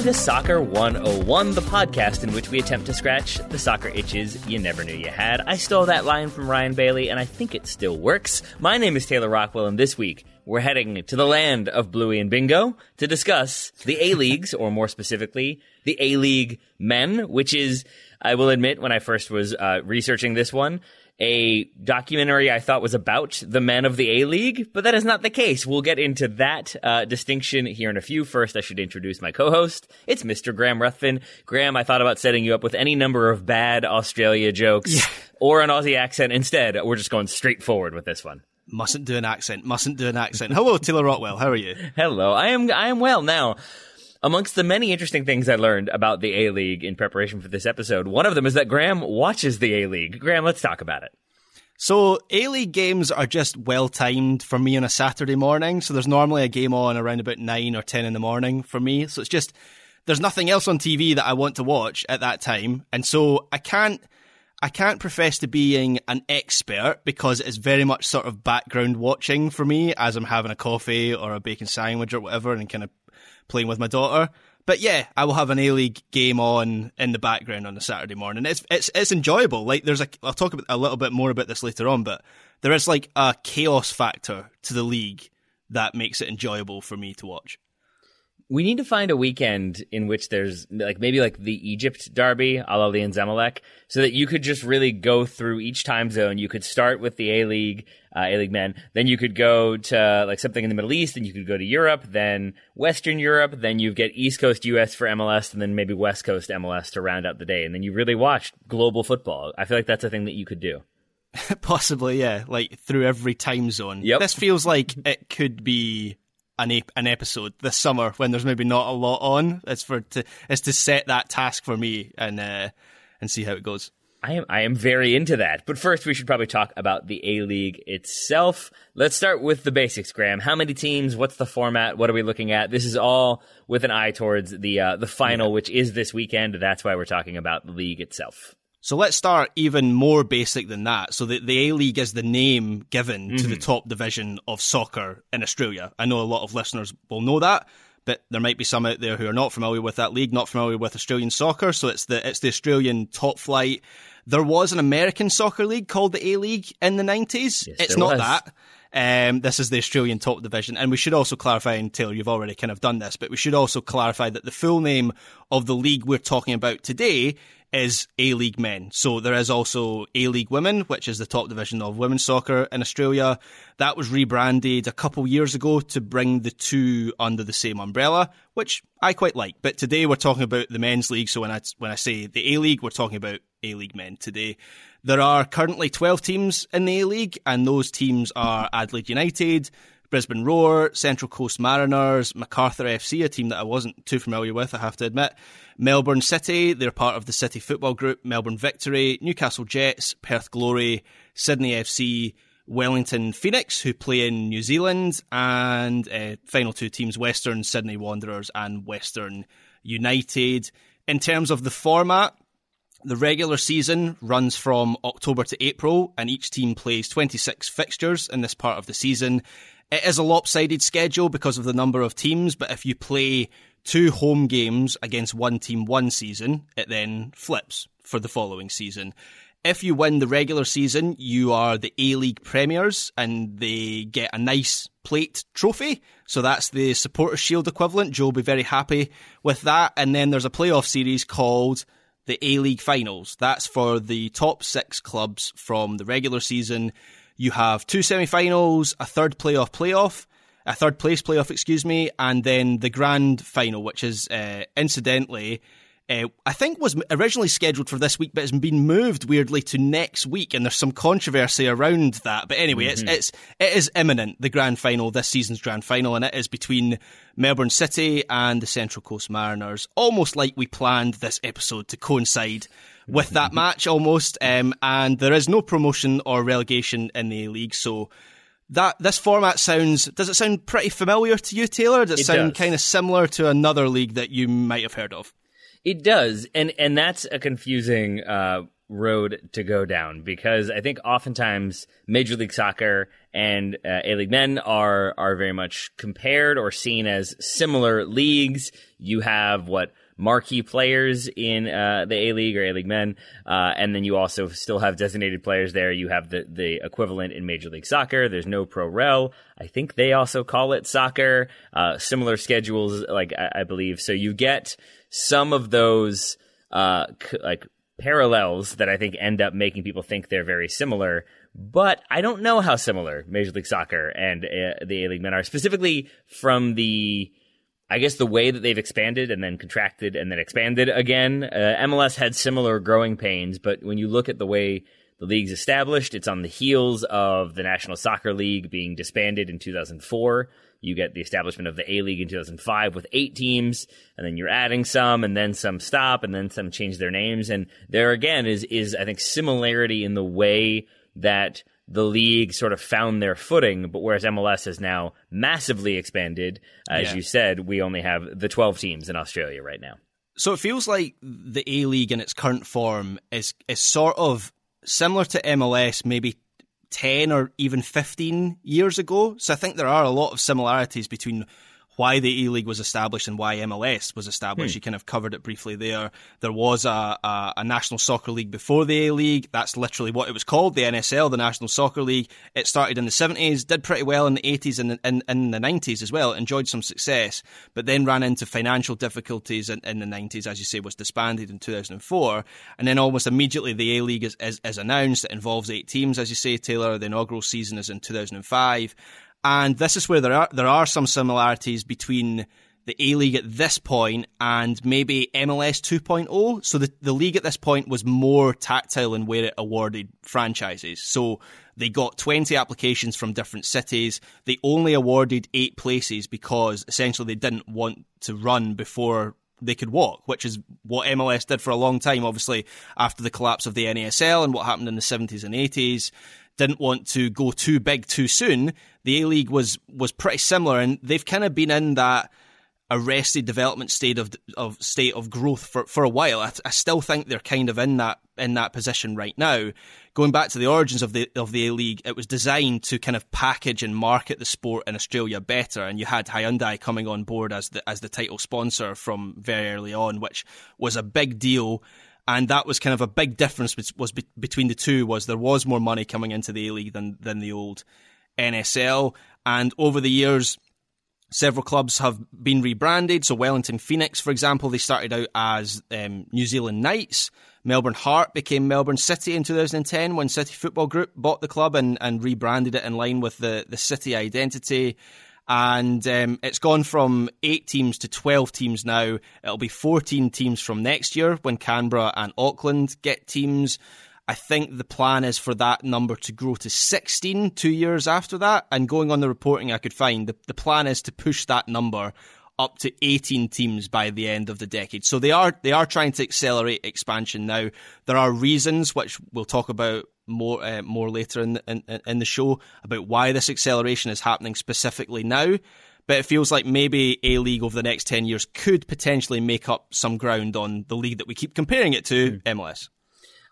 welcome to Soccer 101, the podcast in which we attempt to scratch the soccer itches you never knew you had. I stole that line from Ryan Bailey, and I think it still works. My name is Taylor Rockwell, and this week we're heading to the land of Bluey and Bingo to discuss the A Leagues, or more specifically, the A League men, which is, I will admit, when I first was uh, researching this one, a documentary I thought was about the men of the A League, but that is not the case. We'll get into that uh, distinction here in a few. First, I should introduce my co-host. It's Mr. Graham Ruthven. Graham, I thought about setting you up with any number of bad Australia jokes yeah. or an Aussie accent. Instead, we're just going straight forward with this one. Mustn't do an accent. Mustn't do an accent. Hello, Taylor Rotwell, How are you? Hello. I am. I am well now. Amongst the many interesting things I learned about the A League in preparation for this episode, one of them is that Graham watches the A League. Graham, let's talk about it. So A League games are just well timed for me on a Saturday morning. So there's normally a game on around about nine or ten in the morning for me. So it's just there's nothing else on TV that I want to watch at that time, and so I can't I can't profess to being an expert because it's very much sort of background watching for me as I'm having a coffee or a bacon sandwich or whatever and kind of playing with my daughter. But yeah, I will have an A League game on in the background on a Saturday morning. It's it's it's enjoyable. Like there's a I'll talk about, a little bit more about this later on, but there is like a chaos factor to the league that makes it enjoyable for me to watch. We need to find a weekend in which there's like maybe like the Egypt derby, Al Ahly and Zamalek, so that you could just really go through each time zone. You could start with the A League, uh, A League men, then you could go to like something in the Middle East, and you could go to Europe, then Western Europe, then you get East Coast US for MLS, and then maybe West Coast MLS to round out the day, and then you really watch global football. I feel like that's a thing that you could do. Possibly, yeah, like through every time zone. Yep. This feels like it could be an ap- an episode this summer when there's maybe not a lot on. It's for to it's to set that task for me and uh, and see how it goes. I am I am very into that. But first we should probably talk about the A League itself. Let's start with the basics, Graham. How many teams? What's the format? What are we looking at? This is all with an eye towards the uh, the final, yeah. which is this weekend. That's why we're talking about the league itself. So let's start even more basic than that. So the, the A League is the name given mm-hmm. to the mm-hmm. top division of soccer in Australia. I know a lot of listeners will know that, but there might be some out there who are not familiar with that league, not familiar with Australian soccer. So it's the it's the Australian top flight. There was an American soccer league called the A League in the nineties. Yes, it's not was. that. Um, this is the Australian top division, and we should also clarify. And Taylor, you've already kind of done this, but we should also clarify that the full name of the league we're talking about today is A League men. So there is also A League women, which is the top division of women's soccer in Australia. That was rebranded a couple years ago to bring the two under the same umbrella, which I quite like. But today we're talking about the men's league. So when I when I say the A League, we're talking about A League men today. There are currently 12 teams in the A League, and those teams are Adelaide United, Brisbane Roar, Central Coast Mariners, Macarthur FC, a team that I wasn't too familiar with, I have to admit. Melbourne City, they're part of the City Football Group, Melbourne Victory, Newcastle Jets, Perth Glory, Sydney FC, Wellington Phoenix, who play in New Zealand, and uh, final two teams, Western Sydney Wanderers and Western United. In terms of the format, the regular season runs from October to April, and each team plays 26 fixtures in this part of the season. It is a lopsided schedule because of the number of teams, but if you play two home games against one team one season, it then flips for the following season. If you win the regular season, you are the A League premiers and they get a nice plate trophy. So that's the Supporters Shield equivalent. Joe will be very happy with that. And then there's a playoff series called the A League Finals. That's for the top six clubs from the regular season you have two semi-finals, a third playoff playoff, a third place playoff, excuse me, and then the grand final, which is uh, incidentally, uh, I think was originally scheduled for this week, but has been moved weirdly to next week, and there's some controversy around that. But anyway, mm-hmm. it's it's it is imminent. The grand final, this season's grand final, and it is between Melbourne City and the Central Coast Mariners. Almost like we planned this episode to coincide with that match almost. Um, and there is no promotion or relegation in the league, so that this format sounds does it sound pretty familiar to you, Taylor? Does it, it sound kind of similar to another league that you might have heard of? It does, and and that's a confusing uh, road to go down because I think oftentimes Major League Soccer and uh, A League Men are are very much compared or seen as similar leagues. You have what marquee players in uh, the A League or A League Men, uh, and then you also still have designated players there. You have the the equivalent in Major League Soccer. There's no pro rel. I think they also call it soccer. Uh, similar schedules, like I, I, believe. So you get some of those uh, c- like parallels that I think end up making people think they're very similar. But I don't know how similar Major League Soccer and uh, the A League Men are, specifically from the I guess the way that they've expanded and then contracted and then expanded again, uh, MLS had similar growing pains. But when you look at the way the league's established, it's on the heels of the National Soccer League being disbanded in 2004. You get the establishment of the A League in 2005 with eight teams, and then you're adding some, and then some stop, and then some change their names. And there again is is I think similarity in the way that the league sort of found their footing, but whereas MLS has now massively expanded, as yeah. you said, we only have the 12 teams in Australia right now. So it feels like the A League in its current form is is sort of similar to MLS, maybe 10 or even 15 years ago. So I think there are a lot of similarities between why the A League was established and why MLS was established. Hmm. You kind of covered it briefly there. There was a, a, a National Soccer League before the A League. That's literally what it was called, the NSL, the National Soccer League. It started in the 70s, did pretty well in the 80s and in, in, the 90s as well, enjoyed some success, but then ran into financial difficulties in, in the 90s, as you say, was disbanded in 2004. And then almost immediately the A League is, is, is announced. It involves eight teams, as you say, Taylor. The inaugural season is in 2005. And this is where there are there are some similarities between the A League at this point and maybe MLS 2.0. So the, the league at this point was more tactile in where it awarded franchises. So they got 20 applications from different cities. They only awarded eight places because essentially they didn't want to run before they could walk, which is what MLS did for a long time, obviously, after the collapse of the NASL and what happened in the 70s and 80s didn't want to go too big too soon. The A League was was pretty similar, and they've kind of been in that arrested development state of of state of growth for, for a while. I, I, still think they're kind of in that in that position right now. Going back to the origins of the of the A League, it was designed to kind of package and market the sport in Australia better, and you had Hyundai coming on board as the as the title sponsor from very early on, which was a big deal and that was kind of a big difference was between the two was there was more money coming into the A League than than the old NSL, and over the years. Several clubs have been rebranded. So Wellington Phoenix, for example, they started out as um, New Zealand Knights. Melbourne Heart became Melbourne City in 2010 when City Football Group bought the club and, and rebranded it in line with the, the City identity and um, it's gone from eight teams to 12 teams now. It'll be 14 teams from next year when Canberra and Auckland get teams. I think the plan is for that number to grow to 16 two years after that. And going on the reporting I could find, the, the plan is to push that number up to 18 teams by the end of the decade. So they are they are trying to accelerate expansion now. There are reasons which we'll talk about more uh, more later in the, in, in the show about why this acceleration is happening specifically now. But it feels like maybe A League over the next 10 years could potentially make up some ground on the league that we keep comparing it to, mm. MLS.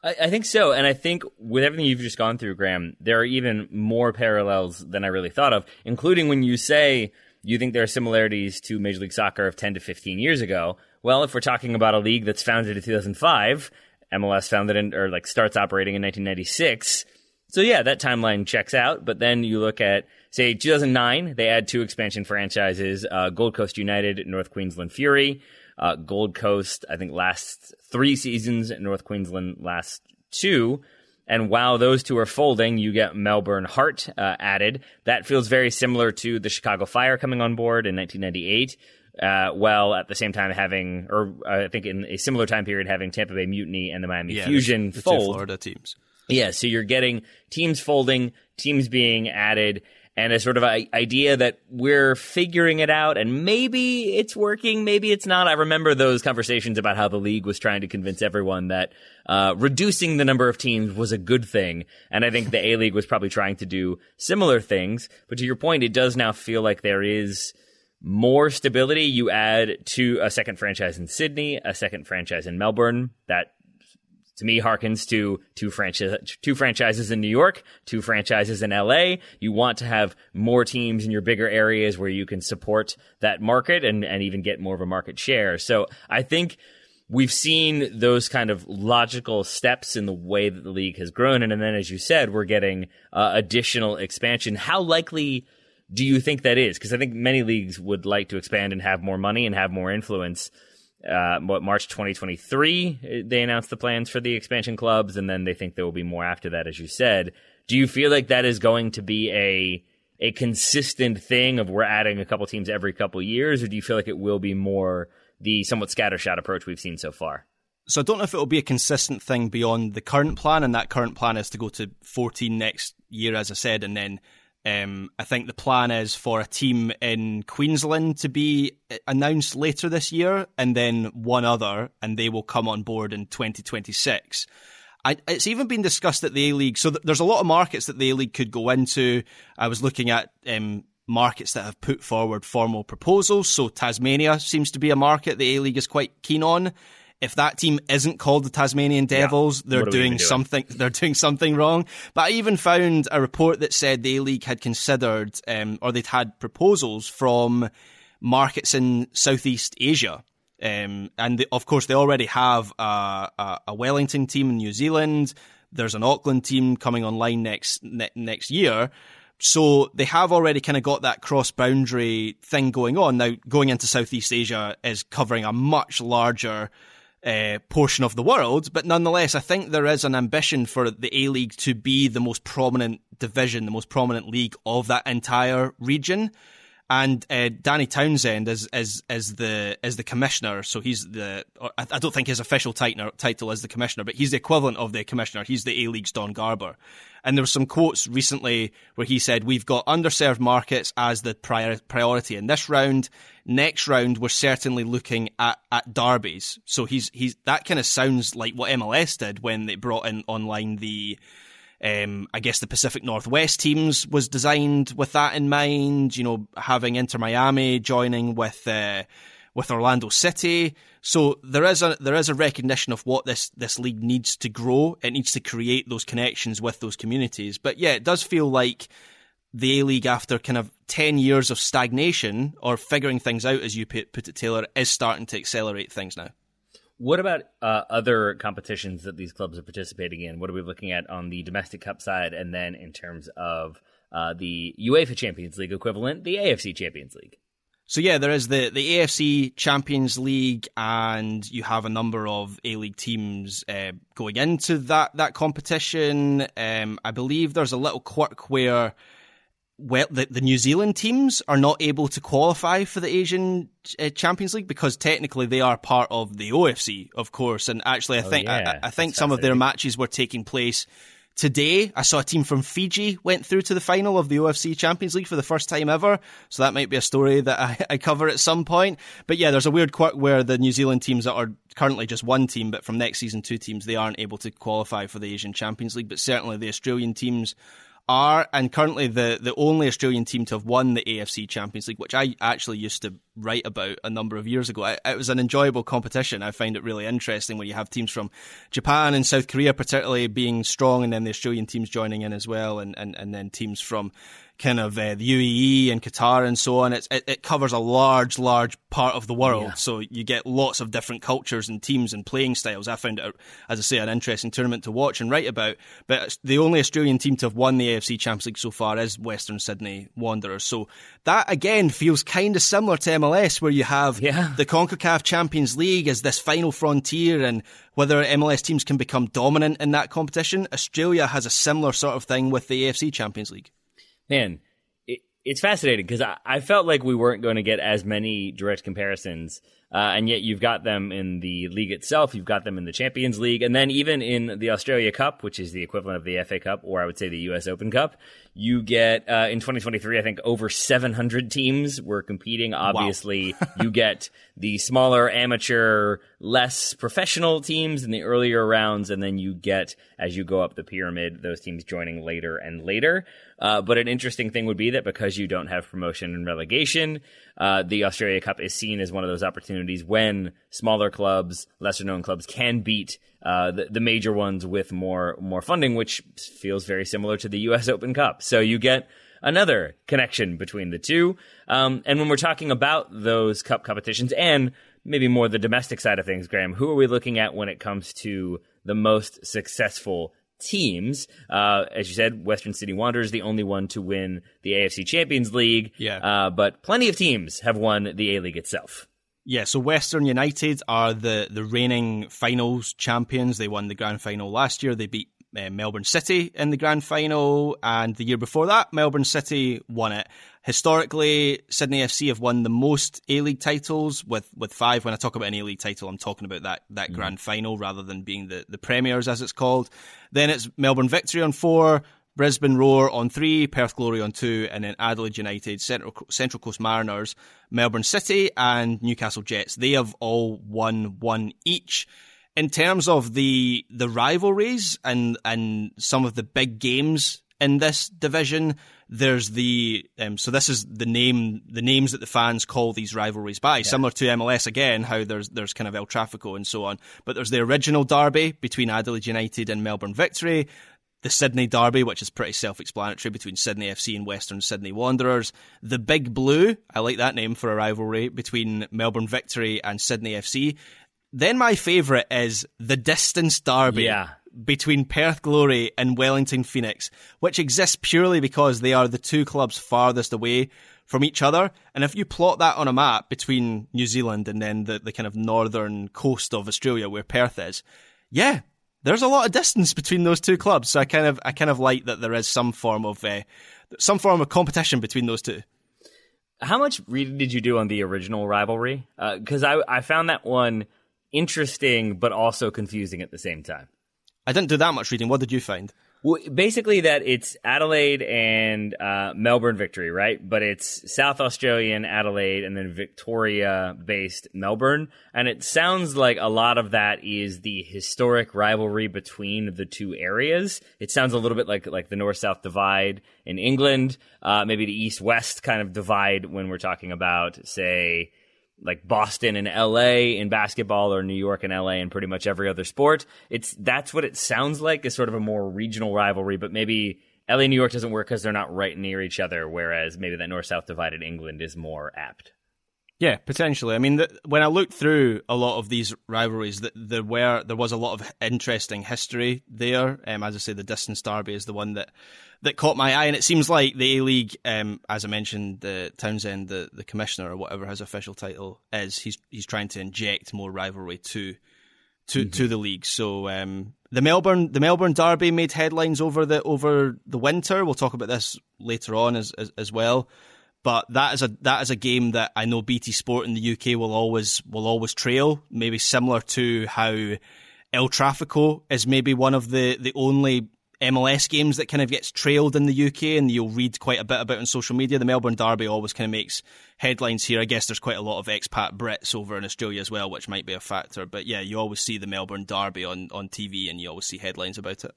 I, I think so. And I think with everything you've just gone through, Graham, there are even more parallels than I really thought of, including when you say you think there are similarities to Major League Soccer of 10 to 15 years ago. Well, if we're talking about a league that's founded in 2005 MLS founded in, or like starts operating in 1996. So yeah, that timeline checks out. But then you look at, say, 2009, they add two expansion franchises, uh, Gold Coast United, North Queensland Fury. Uh, Gold Coast, I think, last three seasons, North Queensland last two. And while those two are folding, you get Melbourne Heart uh, added. That feels very similar to the Chicago Fire coming on board in 1998 uh, while at the same time having, or uh, I think in a similar time period, having Tampa Bay Mutiny and the Miami yeah, Fusion the fold. Florida teams. Yeah, so you're getting teams folding, teams being added, and a sort of a idea that we're figuring it out, and maybe it's working, maybe it's not. I remember those conversations about how the league was trying to convince everyone that uh, reducing the number of teams was a good thing, and I think the A League was probably trying to do similar things. But to your point, it does now feel like there is more stability. You add to a second franchise in Sydney, a second franchise in Melbourne. That to me harkens to two franchise two franchises in New York, two franchises in LA. You want to have more teams in your bigger areas where you can support that market and and even get more of a market share. So I think we've seen those kind of logical steps in the way that the league has grown and, and then as you said, we're getting uh, additional expansion. How likely do you think that is? Because I think many leagues would like to expand and have more money and have more influence uh, March 2023 they announced the plans for the expansion clubs, and then they think there will be more after that, as you said. Do you feel like that is going to be a a consistent thing of we're adding a couple teams every couple years, or do you feel like it will be more the somewhat scattershot approach we've seen so far? So I don't know if it will be a consistent thing beyond the current plan, and that current plan is to go to 14 next year, as I said, and then um, I think the plan is for a team in Queensland to be announced later this year, and then one other, and they will come on board in 2026. I, it's even been discussed at the A League. So th- there's a lot of markets that the A League could go into. I was looking at um, markets that have put forward formal proposals. So Tasmania seems to be a market the A League is quite keen on if that team isn't called the Tasmanian Devils, yeah. they're doing, doing something. They're doing something wrong. But I even found a report that said the A League had considered, um, or they'd had proposals from markets in Southeast Asia. Um, and they, of course, they already have a, a, a, Wellington team in New Zealand. There's an Auckland team coming online next ne- next year. So they have already kind of got that cross boundary thing going on. Now, going into Southeast Asia is covering a much larger uh, portion of the world, but nonetheless, I think there is an ambition for the A League to be the most prominent division, the most prominent league of that entire region and uh, Danny Townsend is is is the is the commissioner. So he's the I don't think his official title is the commissioner, but he's the equivalent of the commissioner. He's the A League's Don Garber. And there were some quotes recently where he said, "We've got underserved markets as the prior- priority in this round. Next round, we're certainly looking at at derbies." So he's he's that kind of sounds like what MLS did when they brought in online the um, I guess the Pacific Northwest teams was designed with that in mind. You know, having Inter Miami joining with uh, with Orlando City. So there is a there is a recognition of what this this league needs to grow. It needs to create those connections with those communities. But yeah, it does feel like the A League, after kind of ten years of stagnation or figuring things out, as you put it, Taylor, is starting to accelerate things now. What about uh, other competitions that these clubs are participating in? What are we looking at on the domestic cup side, and then in terms of uh, the UEFA Champions League equivalent, the AFC Champions League? So yeah, there is the the AFC Champions League, and you have a number of A League teams uh, going into that that competition. Um, I believe there's a little quirk where well, the, the New Zealand teams are not able to qualify for the Asian uh, Champions League because technically they are part of the OFC, of course. And actually, I oh, think yeah. I, I, think That's some of their matches were taking place today. I saw a team from Fiji went through to the final of the OFC Champions League for the first time ever. So that might be a story that I, I cover at some point. But yeah, there's a weird quirk where the New Zealand teams that are currently just one team, but from next season two teams, they aren't able to qualify for the Asian Champions League. But certainly the Australian teams are and currently the, the only Australian team to have won the AFC Champions League, which I actually used to write about a number of years ago. It, it, was an enjoyable competition. I find it really interesting when you have teams from Japan and South Korea, particularly being strong, and then the Australian teams joining in as well, and, and, and then teams from kind of uh, the UAE and Qatar and so on. It's, it, it covers a large, large part of the world. Yeah. So you get lots of different cultures and teams and playing styles. I found it, as I say, an interesting tournament to watch and write about. But the only Australian team to have won the AFC Champions League so far is Western Sydney Wanderers. So that again feels kind of similar to MLS, where you have yeah. the CONCACAF Champions League as this final frontier and whether MLS teams can become dominant in that competition. Australia has a similar sort of thing with the AFC Champions League man, it, it's fascinating because I, I, felt like we weren't going to get as many direct comparisons, uh, and yet you've got them in the league itself, you've got them in the Champions League, and then even in the Australia Cup, which is the equivalent of the FA Cup, or I would say the U.S. Open Cup. You get uh, in 2023, I think over 700 teams were competing. Obviously, wow. you get the smaller amateur, less professional teams in the earlier rounds, and then you get as you go up the pyramid, those teams joining later and later. Uh, but an interesting thing would be that because you don't have promotion and relegation, uh, the Australia Cup is seen as one of those opportunities when smaller clubs, lesser known clubs can beat uh, the, the major ones with more more funding, which feels very similar to the U.S. Open Cup. So you get another connection between the two. Um, and when we're talking about those cup competitions and maybe more the domestic side of things, Graham, who are we looking at when it comes to the most successful teams? Uh, as you said, Western Sydney Wanderers the only one to win the AFC Champions League. Yeah. Uh, but plenty of teams have won the A League itself. Yeah, so Western United are the, the reigning finals champions. They won the grand final last year. They beat uh, Melbourne City in the grand final, and the year before that, Melbourne City won it. Historically, Sydney FC have won the most A League titles with, with five. When I talk about an A League title, I'm talking about that, that mm. grand final rather than being the, the premiers, as it's called. Then it's Melbourne Victory on four, Brisbane Roar on three, Perth Glory on two, and then Adelaide United, Central, Central Coast Mariners, Melbourne City, and Newcastle Jets. They have all won one each in terms of the the rivalries and and some of the big games in this division, there's the um, so this is the name the names that the fans call these rivalries by, yeah. similar to MLS again, how there's there's kind of El Trafico and so on. But there's the original derby between Adelaide United and Melbourne Victory. The Sydney Derby, which is pretty self explanatory between Sydney FC and Western Sydney Wanderers. The Big Blue, I like that name for a rivalry between Melbourne Victory and Sydney FC. Then my favourite is the distance derby. Yeah. Between Perth Glory and Wellington Phoenix, which exists purely because they are the two clubs farthest away from each other. And if you plot that on a map between New Zealand and then the, the kind of northern coast of Australia where Perth is, yeah, there's a lot of distance between those two clubs. So I kind of I kind of like that there is some form of uh, some form of competition between those two. How much reading did you do on the original rivalry? Because uh, I I found that one interesting but also confusing at the same time. I didn't do that much reading. What did you find? Well, basically, that it's Adelaide and uh, Melbourne victory, right? But it's South Australian Adelaide and then Victoria based Melbourne. And it sounds like a lot of that is the historic rivalry between the two areas. It sounds a little bit like, like the north south divide in England, uh, maybe the east west kind of divide when we're talking about, say, like Boston and LA in basketball or New York and LA in pretty much every other sport. It's that's what it sounds like is sort of a more regional rivalry, but maybe LA New York doesn't work because they're not right near each other, whereas maybe that north south divided England is more apt. Yeah, potentially. I mean, the, when I looked through a lot of these rivalries, the, there were there was a lot of interesting history there. Um, as I say, the distance derby is the one that that caught my eye, and it seems like the A League, um, as I mentioned, the Townsend, the, the commissioner or whatever his official title is, he's he's trying to inject more rivalry to to mm-hmm. to the league. So um, the Melbourne the Melbourne Derby made headlines over the over the winter. We'll talk about this later on as as, as well. But that is a that is a game that I know BT Sport in the UK will always will always trail. Maybe similar to how El Trafico is maybe one of the, the only MLS games that kind of gets trailed in the UK and you'll read quite a bit about on social media. The Melbourne Derby always kind of makes headlines here. I guess there's quite a lot of expat Brits over in Australia as well, which might be a factor. But yeah, you always see the Melbourne Derby on, on TV and you always see headlines about it.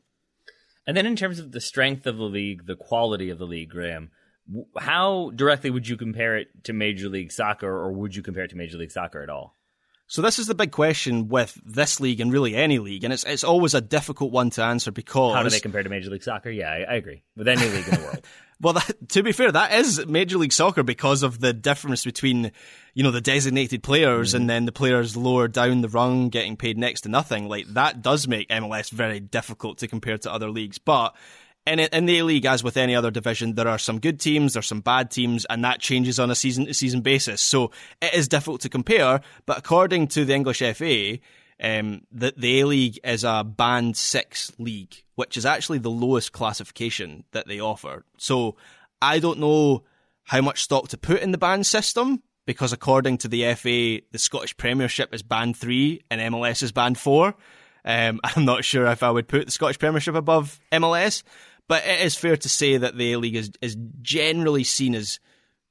And then in terms of the strength of the league, the quality of the league, Graham, how directly would you compare it to Major League Soccer or would you compare it to Major League Soccer at all? So this is the big question with this league and really any league, and it's it's always a difficult one to answer because how do they compare to Major League Soccer? Yeah, I, I agree with any league in the world. well, that, to be fair, that is Major League Soccer because of the difference between you know the designated players mm. and then the players lower down the rung getting paid next to nothing. Like that does make MLS very difficult to compare to other leagues, but in, in the A League, as with any other division, there are some good teams, there's some bad teams, and that changes on a season to season basis. So it is difficult to compare. But according to the English FA, um, the, the A League is a band six league, which is actually the lowest classification that they offer. So I don't know how much stock to put in the band system because according to the FA, the Scottish Premiership is band three and MLS is band four. Um, I'm not sure if I would put the Scottish Premiership above MLS. But it is fair to say that the A League is, is generally seen as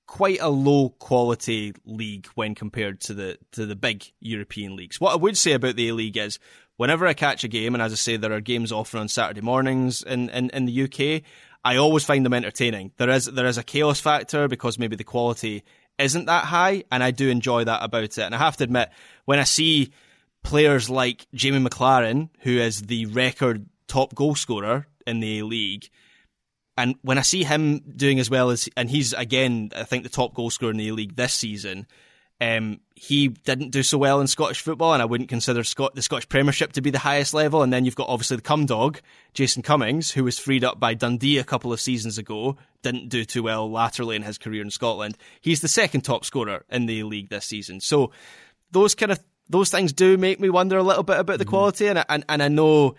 quite a low quality league when compared to the to the big European leagues. What I would say about the A League is whenever I catch a game, and as I say, there are games often on Saturday mornings in, in, in the UK, I always find them entertaining. There is there is a chaos factor because maybe the quality isn't that high, and I do enjoy that about it. And I have to admit, when I see players like Jamie McLaren, who is the record top goal scorer in the A League, and when I see him doing as well as, and he's again, I think the top goal scorer in the A League this season. Um, he didn't do so well in Scottish football, and I wouldn't consider Scot- the Scottish Premiership to be the highest level. And then you've got obviously the cum dog, Jason Cummings, who was freed up by Dundee a couple of seasons ago, didn't do too well laterally in his career in Scotland. He's the second top scorer in the league this season. So those kind of those things do make me wonder a little bit about the mm-hmm. quality, and, and and I know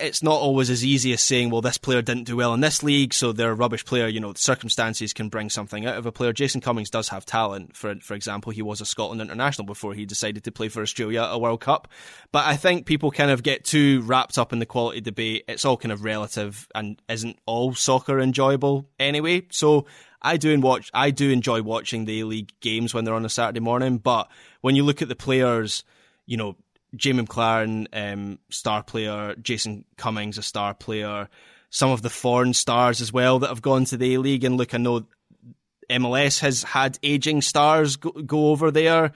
it's not always as easy as saying, well, this player didn't do well in this league, so they're a rubbish player. You know, circumstances can bring something out of a player. Jason Cummings does have talent. For for example, he was a Scotland international before he decided to play for Australia at a World Cup. But I think people kind of get too wrapped up in the quality debate. It's all kind of relative and isn't all soccer enjoyable anyway. So I do watch. I do enjoy watching the A League games when they're on a Saturday morning. But when you look at the players, you know, Jamie McLaren, um, star player, Jason Cummings, a star player, some of the foreign stars as well that have gone to the A League. And look, I know MLS has had aging stars go, go over there,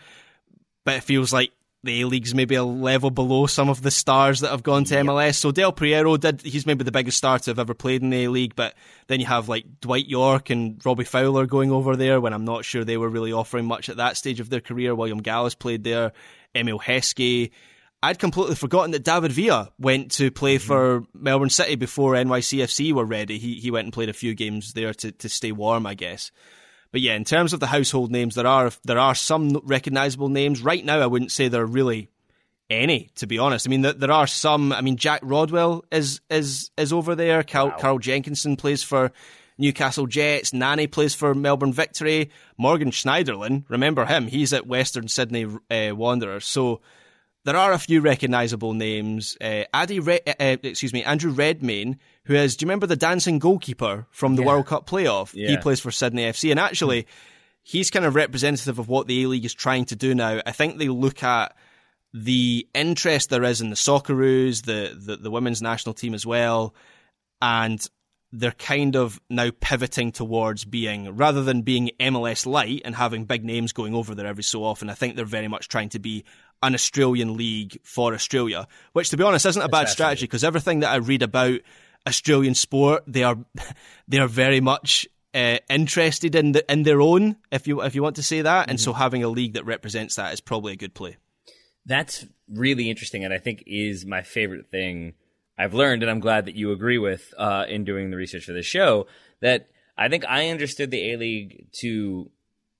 but it feels like the A League's maybe a level below some of the stars that have gone to yep. MLS. So Del Piero did, he's maybe the biggest star to have ever played in the A League, but then you have like Dwight Yorke and Robbie Fowler going over there when I'm not sure they were really offering much at that stage of their career. William Gallas played there. Emile Heskey. I'd completely forgotten that David Villa went to play mm-hmm. for Melbourne City before NYCFC were ready. He he went and played a few games there to, to stay warm, I guess. But yeah, in terms of the household names, there are there are some recognisable names. Right now, I wouldn't say there are really any, to be honest. I mean, there, there are some. I mean, Jack Rodwell is is is over there. Carl, wow. Carl Jenkinson plays for Newcastle Jets. Nani plays for Melbourne Victory. Morgan Schneiderlin, remember him? He's at Western Sydney uh, Wanderers. So there are a few recognisable names. Uh, Addy, Re- uh, uh, excuse me, Andrew Redmayne, who is. Do you remember the dancing goalkeeper from the yeah. World Cup playoff? Yeah. He plays for Sydney FC, and actually, he's kind of representative of what the A League is trying to do now. I think they look at the interest there is in the Socceroos, the, the the women's national team as well, and they're kind of now pivoting towards being rather than being MLS light and having big names going over there every so often. I think they're very much trying to be an Australian league for Australia, which to be honest isn't a bad strategy because everything that I read about Australian sport, they are they are very much uh, interested in the, in their own, if you if you want to say that, mm-hmm. and so having a league that represents that is probably a good play. That's really interesting, and I think is my favorite thing I've learned, and I'm glad that you agree with uh, in doing the research for this show. That I think I understood the A League to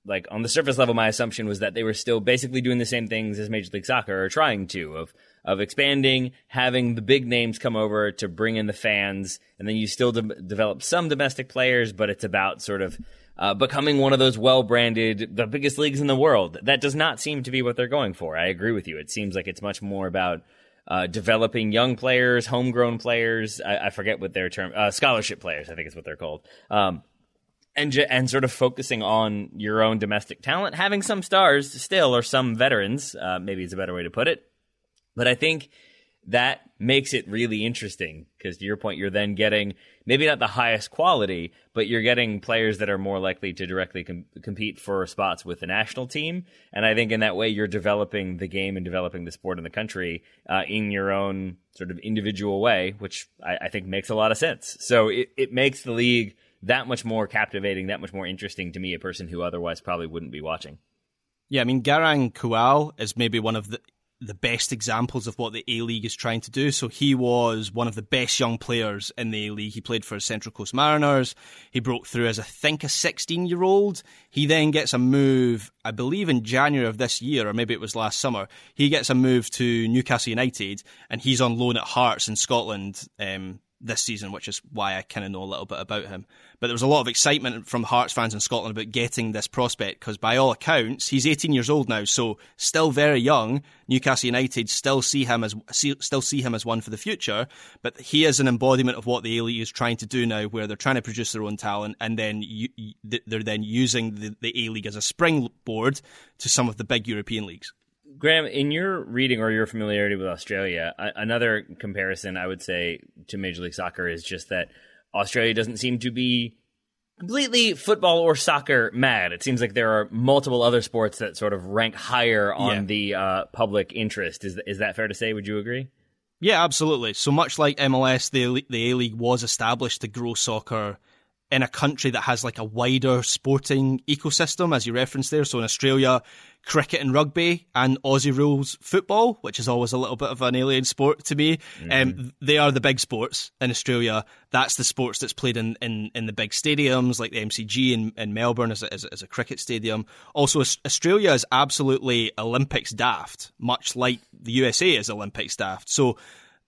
like on the surface level. My assumption was that they were still basically doing the same things as Major League Soccer, or trying to of of expanding, having the big names come over to bring in the fans, and then you still de- develop some domestic players, but it's about sort of uh, becoming one of those well branded, the biggest leagues in the world. That does not seem to be what they're going for. I agree with you. It seems like it's much more about uh, developing young players, homegrown players. I, I forget what their term, uh, scholarship players. I think is what they're called. Um, and ju- and sort of focusing on your own domestic talent, having some stars still or some veterans. Uh, maybe it's a better way to put it. But I think that makes it really interesting because to your point, you're then getting maybe not the highest quality, but you're getting players that are more likely to directly com- compete for spots with the national team. And I think in that way, you're developing the game and developing the sport in the country uh, in your own sort of individual way, which I, I think makes a lot of sense. So it, it makes the league that much more captivating, that much more interesting to me, a person who otherwise probably wouldn't be watching. Yeah, I mean, Garang Kual is maybe one of the the best examples of what the A League is trying to do. So he was one of the best young players in the A League. He played for Central Coast Mariners. He broke through as I think a 16 year old. He then gets a move, I believe in January of this year, or maybe it was last summer. He gets a move to Newcastle United, and he's on loan at Hearts in Scotland. Um, this season, which is why I kind of know a little bit about him. But there was a lot of excitement from Hearts fans in Scotland about getting this prospect because, by all accounts, he's 18 years old now, so still very young. Newcastle United still see him as still see him as one for the future, but he is an embodiment of what the A League is trying to do now, where they're trying to produce their own talent and then you, they're then using the, the A League as a springboard to some of the big European leagues. Graham, in your reading or your familiarity with Australia, another comparison I would say to Major League Soccer is just that Australia doesn't seem to be completely football or soccer mad. It seems like there are multiple other sports that sort of rank higher on Yeah. the uh, public interest. Is is that fair to say? Would you agree? Yeah, absolutely. So much like MLS, the the A League was established to grow soccer in a country that has like a wider sporting ecosystem, as you referenced there. So in Australia, cricket and rugby, and Aussie rules football, which is always a little bit of an alien sport to me. Um, they are the big sports in Australia. That's the sports that's played in, in, in the big stadiums, like the MCG in, in Melbourne as a, as, a, as a cricket stadium. Also, Australia is absolutely Olympics daft, much like the USA is Olympics daft. So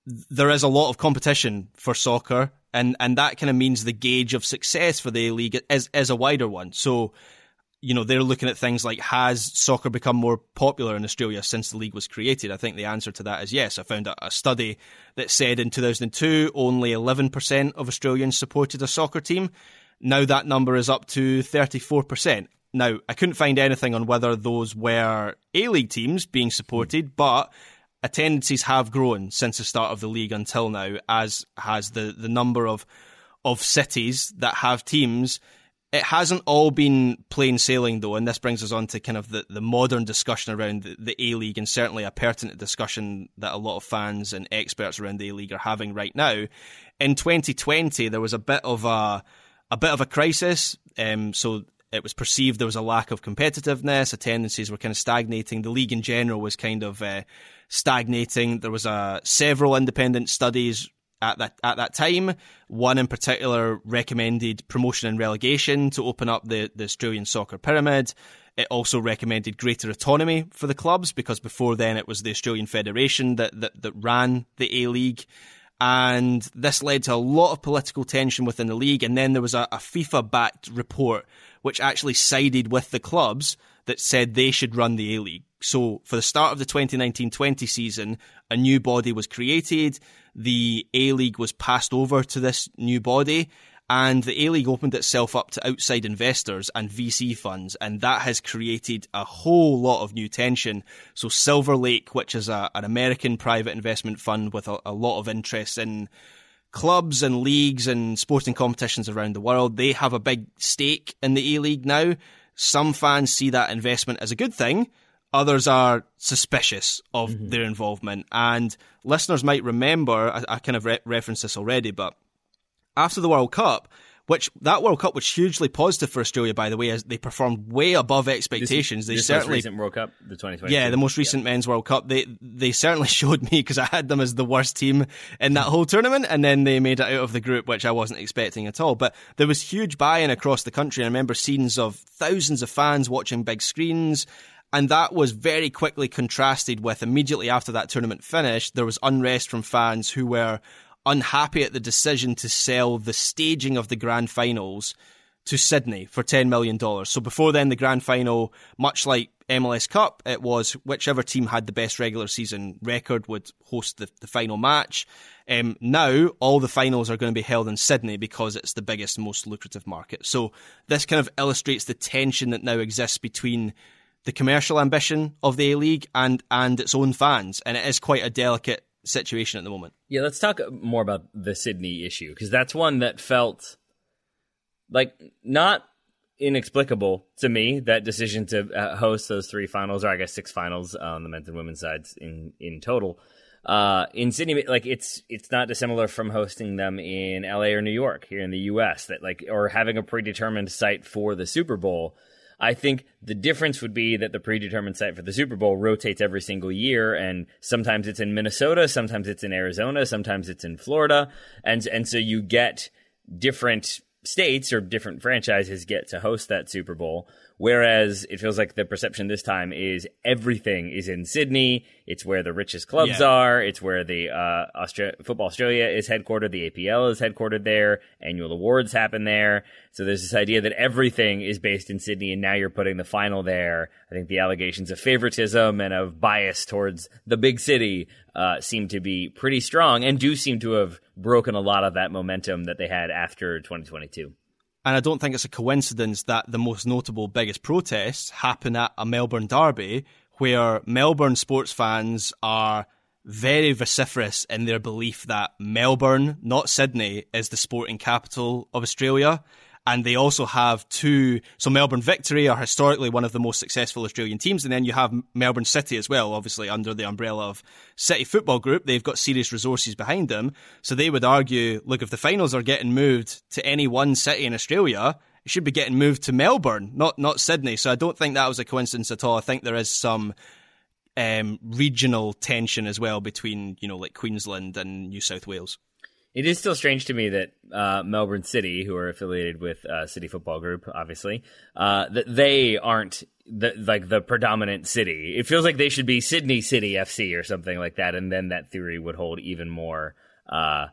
there is a lot of competition for soccer, and, and that kind of means the gauge of success for the A League is, is a wider one. So, you know, they're looking at things like has soccer become more popular in Australia since the league was created? I think the answer to that is yes. I found a, a study that said in 2002 only 11% of Australians supported a soccer team. Now that number is up to 34%. Now, I couldn't find anything on whether those were A League teams being supported, but attendances have grown since the start of the league until now, as has the, the number of of cities that have teams. It hasn't all been plain sailing though, and this brings us on to kind of the, the modern discussion around the, the A League, and certainly a pertinent discussion that a lot of fans and experts around the A League are having right now. In 2020, there was a bit of a a bit of a crisis. Um, so it was perceived there was a lack of competitiveness. Attendances were kind of stagnating. The league in general was kind of uh, stagnating. There was uh, several independent studies at that at that time. One in particular recommended promotion and relegation to open up the, the Australian soccer pyramid. It also recommended greater autonomy for the clubs because before then it was the Australian Federation that that, that ran the A League. And this led to a lot of political tension within the league. And then there was a, a FIFA backed report which actually sided with the clubs that said they should run the A League. So for the start of the 2019-20 season, a new body was created. The A League was passed over to this new body and the A League opened itself up to outside investors and VC funds, and that has created a whole lot of new tension. So Silver Lake, which is a, an American private investment fund with a, a lot of interest in clubs and leagues and sporting competitions around the world, they have a big stake in the A League now. Some fans see that investment as a good thing. Others are suspicious of mm-hmm. their involvement. And listeners might remember, I, I kind of re- referenced this already, but after the World Cup, which that World Cup was hugely positive for Australia, by the way, as they performed way above expectations. they this certainly most recent World Cup, the 2020. yeah, the most recent men's World Cup, they they certainly showed me because I had them as the worst team in that whole tournament, and then they made it out of the group, which I wasn't expecting at all. But there was huge buy-in across the country. I remember scenes of thousands of fans watching big screens. And that was very quickly contrasted with immediately after that tournament finished, there was unrest from fans who were unhappy at the decision to sell the staging of the grand finals to Sydney for $10 million. So before then, the grand final, much like MLS Cup, it was whichever team had the best regular season record would host the, the final match. Um, now, all the finals are going to be held in Sydney because it's the biggest, most lucrative market. So this kind of illustrates the tension that now exists between the commercial ambition of the A League and, and its own fans. And it is quite a delicate situation at the moment. Yeah, let's talk more about the Sydney issue because that's one that felt like not inexplicable to me. That decision to uh, host those three finals, or I guess six finals on the men's and women's sides in in total. Uh, in Sydney, like it's it's not dissimilar from hosting them in LA or New York here in the U.S. That like or having a predetermined site for the Super Bowl. I think the difference would be that the predetermined site for the Super Bowl rotates every single year, and sometimes it's in Minnesota, sometimes it's in Arizona, sometimes it's in Florida, and and so you get different states or different franchises get to host that Super Bowl. Whereas it feels like the perception this time is everything is in Sydney. It's where the richest clubs Yeah. are. It's where the uh, Austra- Football Australia is headquartered. The APL is headquartered there. Annual awards happen there. So there's this idea that everything is based in Sydney, and now you're putting the final there. I think the allegations of favoritism and of bias towards the big city uh, seem to be pretty strong, and do seem to have broken a lot of that momentum that they had after 2022. And I don't think it's a coincidence that the most notable, biggest protests happen at a Melbourne derby where Melbourne sports fans are very vociferous in their belief that Melbourne, not Sydney, is the sporting capital of Australia. And they also have two. So Melbourne Victory are historically one of the most successful Australian teams, and then you have Melbourne City as well, obviously under the umbrella of City Football Group. They've got serious resources behind them, so they would argue, look, if the finals are getting moved to any one city in Australia, it should be getting moved to Melbourne, not not Sydney. So I don't think that was a coincidence at all. I think there is some um, regional tension as well between you know like Queensland and New South Wales. It is still strange to me that uh, Melbourne City, who are affiliated with uh, City Football Group, obviously, uh, that they aren't the, like the predominant city. It feels like they should be Sydney City FC or something like that, and then that theory would hold even more, uh,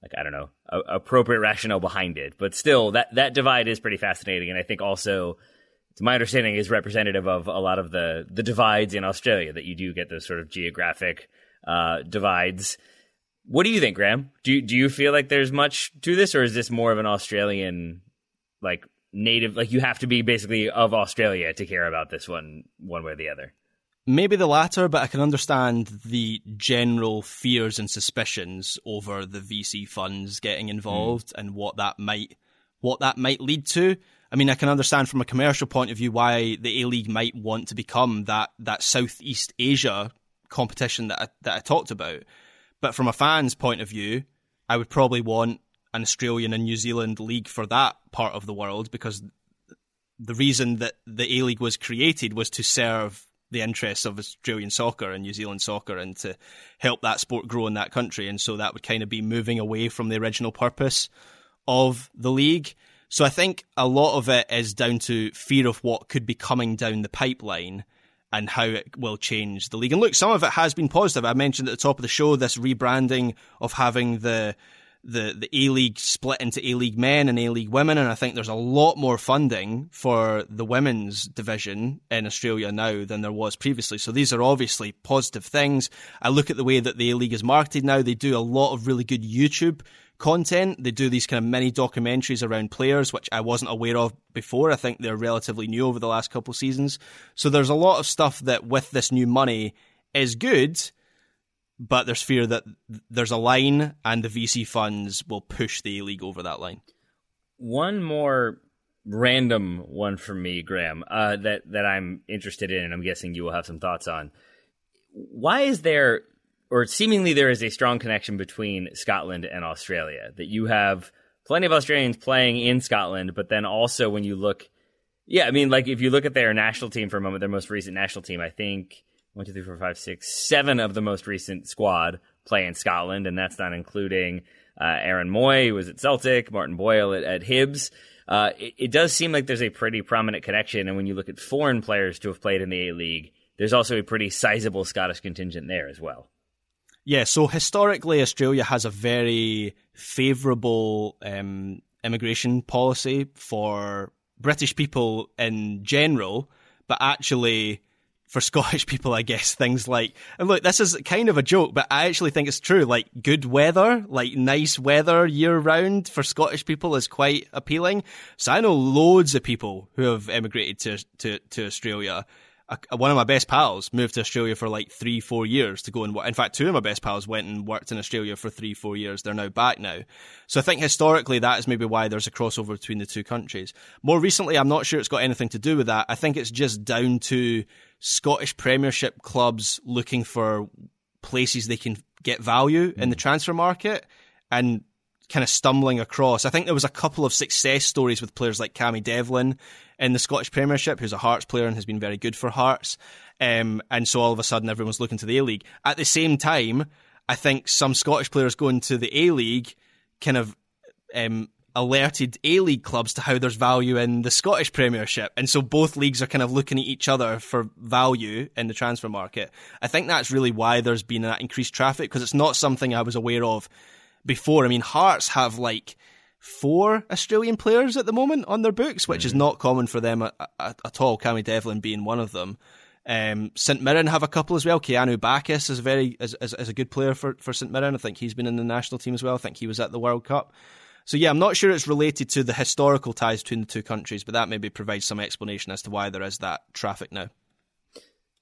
like I don't know, a- appropriate rationale behind it. But still, that that divide is pretty fascinating, and I think also. To my understanding, is representative of a lot of the the divides in Australia. That you do get those sort of geographic uh, divides, what do you think, Graham? Do do you feel like there's much to this, or is this more of an Australian, like native, like you have to be basically of Australia to care about this one, one way or the other? Maybe the latter, but I can understand the general fears and suspicions over the VC funds getting involved mm. and what that might what that might lead to. I mean, I can understand from a commercial point of view why the A League might want to become that that Southeast Asia competition that I, that I talked about. But from a fan's point of view, I would probably want an Australian and New Zealand league for that part of the world because the reason that the A League was created was to serve the interests of Australian soccer and New Zealand soccer and to help that sport grow in that country. And so that would kind of be moving away from the original purpose of the league. So I think a lot of it is down to fear of what could be coming down the pipeline and how it will change the league. And look, some of it has been positive. I mentioned at the top of the show this rebranding of having the the the A League split into A League men and A League women, and I think there's a lot more funding for the women's division in Australia now than there was previously. So these are obviously positive things. I look at the way that the A League is marketed now; they do a lot of really good YouTube content. They do these kind of mini documentaries around players, which I wasn't aware of before. I think they're relatively new over the last couple of seasons. So there's a lot of stuff that with this new money is good, but there's fear that there's a line and the VC funds will push the A League over that line. One more random one for me, Graham, uh, that that I'm interested in, and I'm guessing you will have some thoughts on. Why is there or seemingly there is a strong connection between Scotland and Australia. That you have plenty of Australians playing in Scotland, but then also when you look, yeah, I mean, like if you look at their national team for a moment, their most recent national team, I think one, two, three, four, five, six, seven of the most recent squad play in Scotland, and that's not including uh, Aaron Mooy, who was at Celtic, Martin Boyle at, at Hibs. Uh, it, it, does seem like there's a pretty prominent connection, and when you look at foreign players to have played in the A League, there's also a pretty sizable Scottish contingent there as well. Yeah, so historically, Australia has a very favourable um, immigration policy for British people in general, but actually for Scottish people, I guess things like, and look, this is kind of a joke, but I actually think it's true. Like good weather, like nice weather year round for Scottish people is quite appealing. So I know loads of people who have emigrated to, to, to Australia a, one of my best pals moved to Australia for like three, four years to go and work. In fact, two of my best pals went and worked in Australia for three, four years. They're now back now. So I think historically that is maybe why there's a crossover between the two countries. More recently, I'm not sure it's got anything to do with that. I think it's just down to Scottish Premiership clubs looking for places they can get value mm. in the mm. transfer market and kind of stumbling across. I think there was a couple of success stories with players like Cammy Devlin in the Scottish Premiership, who's a Hearts player and has been very good for Hearts. Um, and so all of a sudden everyone's looking to the A League. At the same time, I think some Scottish players going to the A League kind of um, alerted A League clubs to how there's value in the Scottish Premiership. And so both leagues are kind of looking at each other for value in the transfer market. I think that's really why there's been that increased traffic because it's not something I was aware of before. I mean, Hearts have like four Australian players at the moment on their books, which mm-hmm. is not common for them at, at, at, all. Cammy Devlin being one of them. Um, St Mirren have a couple as well. Keanu Baccus is very is, is, is, a good player for, for St Mirren. I think he's been in the national team as well. I think he was at the World Cup. So yeah, I'm not sure it's related to the historical ties between the two countries, but that maybe provides some explanation as to why there is that traffic now.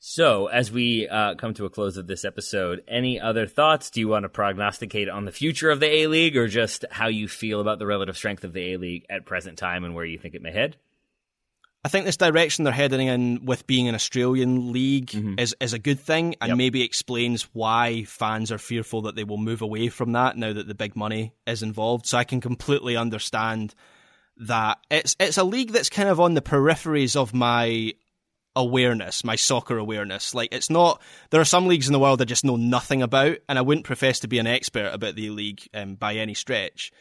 So, as we uh, come to a close of this episode, any other thoughts? Do you want to prognosticate on the future of the A League or just how you feel about the relative strength of the A League at present time and where you think it may head? I think this direction they're heading in with being an Australian league mm-hmm. is, is a good thing and yep. maybe explains why fans are fearful that they will move away from that now that the big money is involved. So I can completely understand that it's it's a league that's kind of on the peripheries of my awareness, my soccer awareness. Like it's not. There are some leagues in the world I just know nothing about, and I wouldn't profess to be an expert about the league um, by any stretch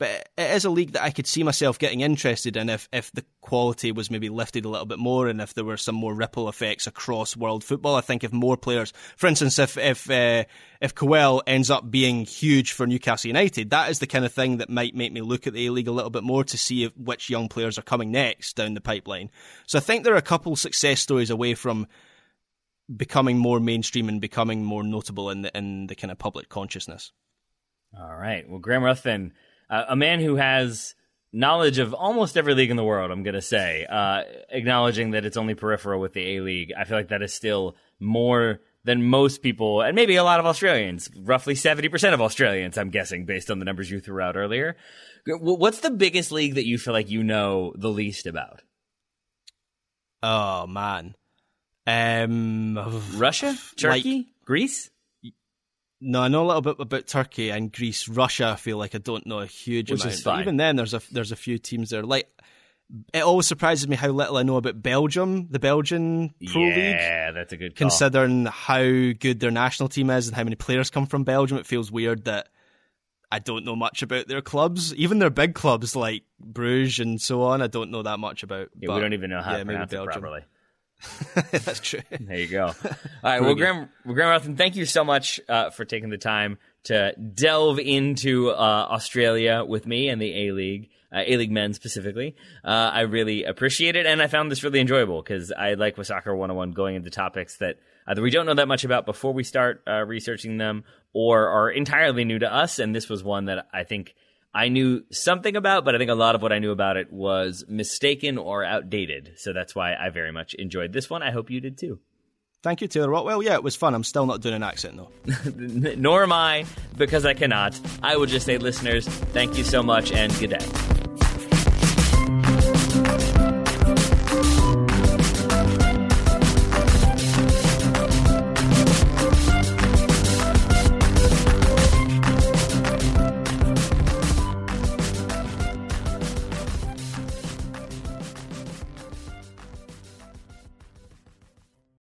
but it is a league that I could see myself getting interested in if, if the quality was maybe lifted a little bit more and if there were some more ripple effects across world football. I think if more players, for instance, if if uh, if Kuol ends up being huge for Newcastle United, that is the kind of thing that might make me look at the A League a little bit more to see if, which young players are coming next down the pipeline. So I think there are a couple success stories away from becoming more mainstream and becoming more notable in the in the kind of public consciousness. All right. Well, Graham Ruthven uh, a man who has knowledge of almost every league in the world. I'm going to say, uh, acknowledging that it's only peripheral with the A League. I feel like that is still more than most people, and maybe a lot of Australians. Roughly 70% of Australians, I'm guessing, based on the numbers you threw out earlier. What's the biggest league that you feel like you know the least about? Oh man, um, Russia, Turkey, like, Greece. No, I know a little bit about Turkey and Greece. Russia, I feel like I don't know a huge Which amount. Is fine. Even then, there's a there's a few teams there. Like it always surprises me how little I know about Belgium, the Belgian Pro yeah, League. Yeah, that's a good. Call. Considering how good their national team is and how many players come from Belgium, it feels weird that I don't know much about their clubs. Even their big clubs like Bruges and so on, I don't know that much about. Yeah, but, we don't even know how yeah, to pronounce it properly. That's true. There you go. All right. well, Graham, Graham Ruthven, thank you so much uh, for taking the time to delve into uh, Australia with me and the A League, uh, A League men specifically. Uh, I really appreciate it, and I found this really enjoyable because I like with Soccer 101 going into topics that either we don't know that much about before we start uh, researching them or are entirely new to us. And this was one that I think I knew something about, but I think a lot of what I knew about it was mistaken or outdated. So that's why I very much enjoyed this one. I hope you did too. Thank you, Taylor Rockwell. Yeah, it was fun. I'm still not doing an accent though. Nor am I, because I cannot. I will just say, listeners, thank you so much and good day.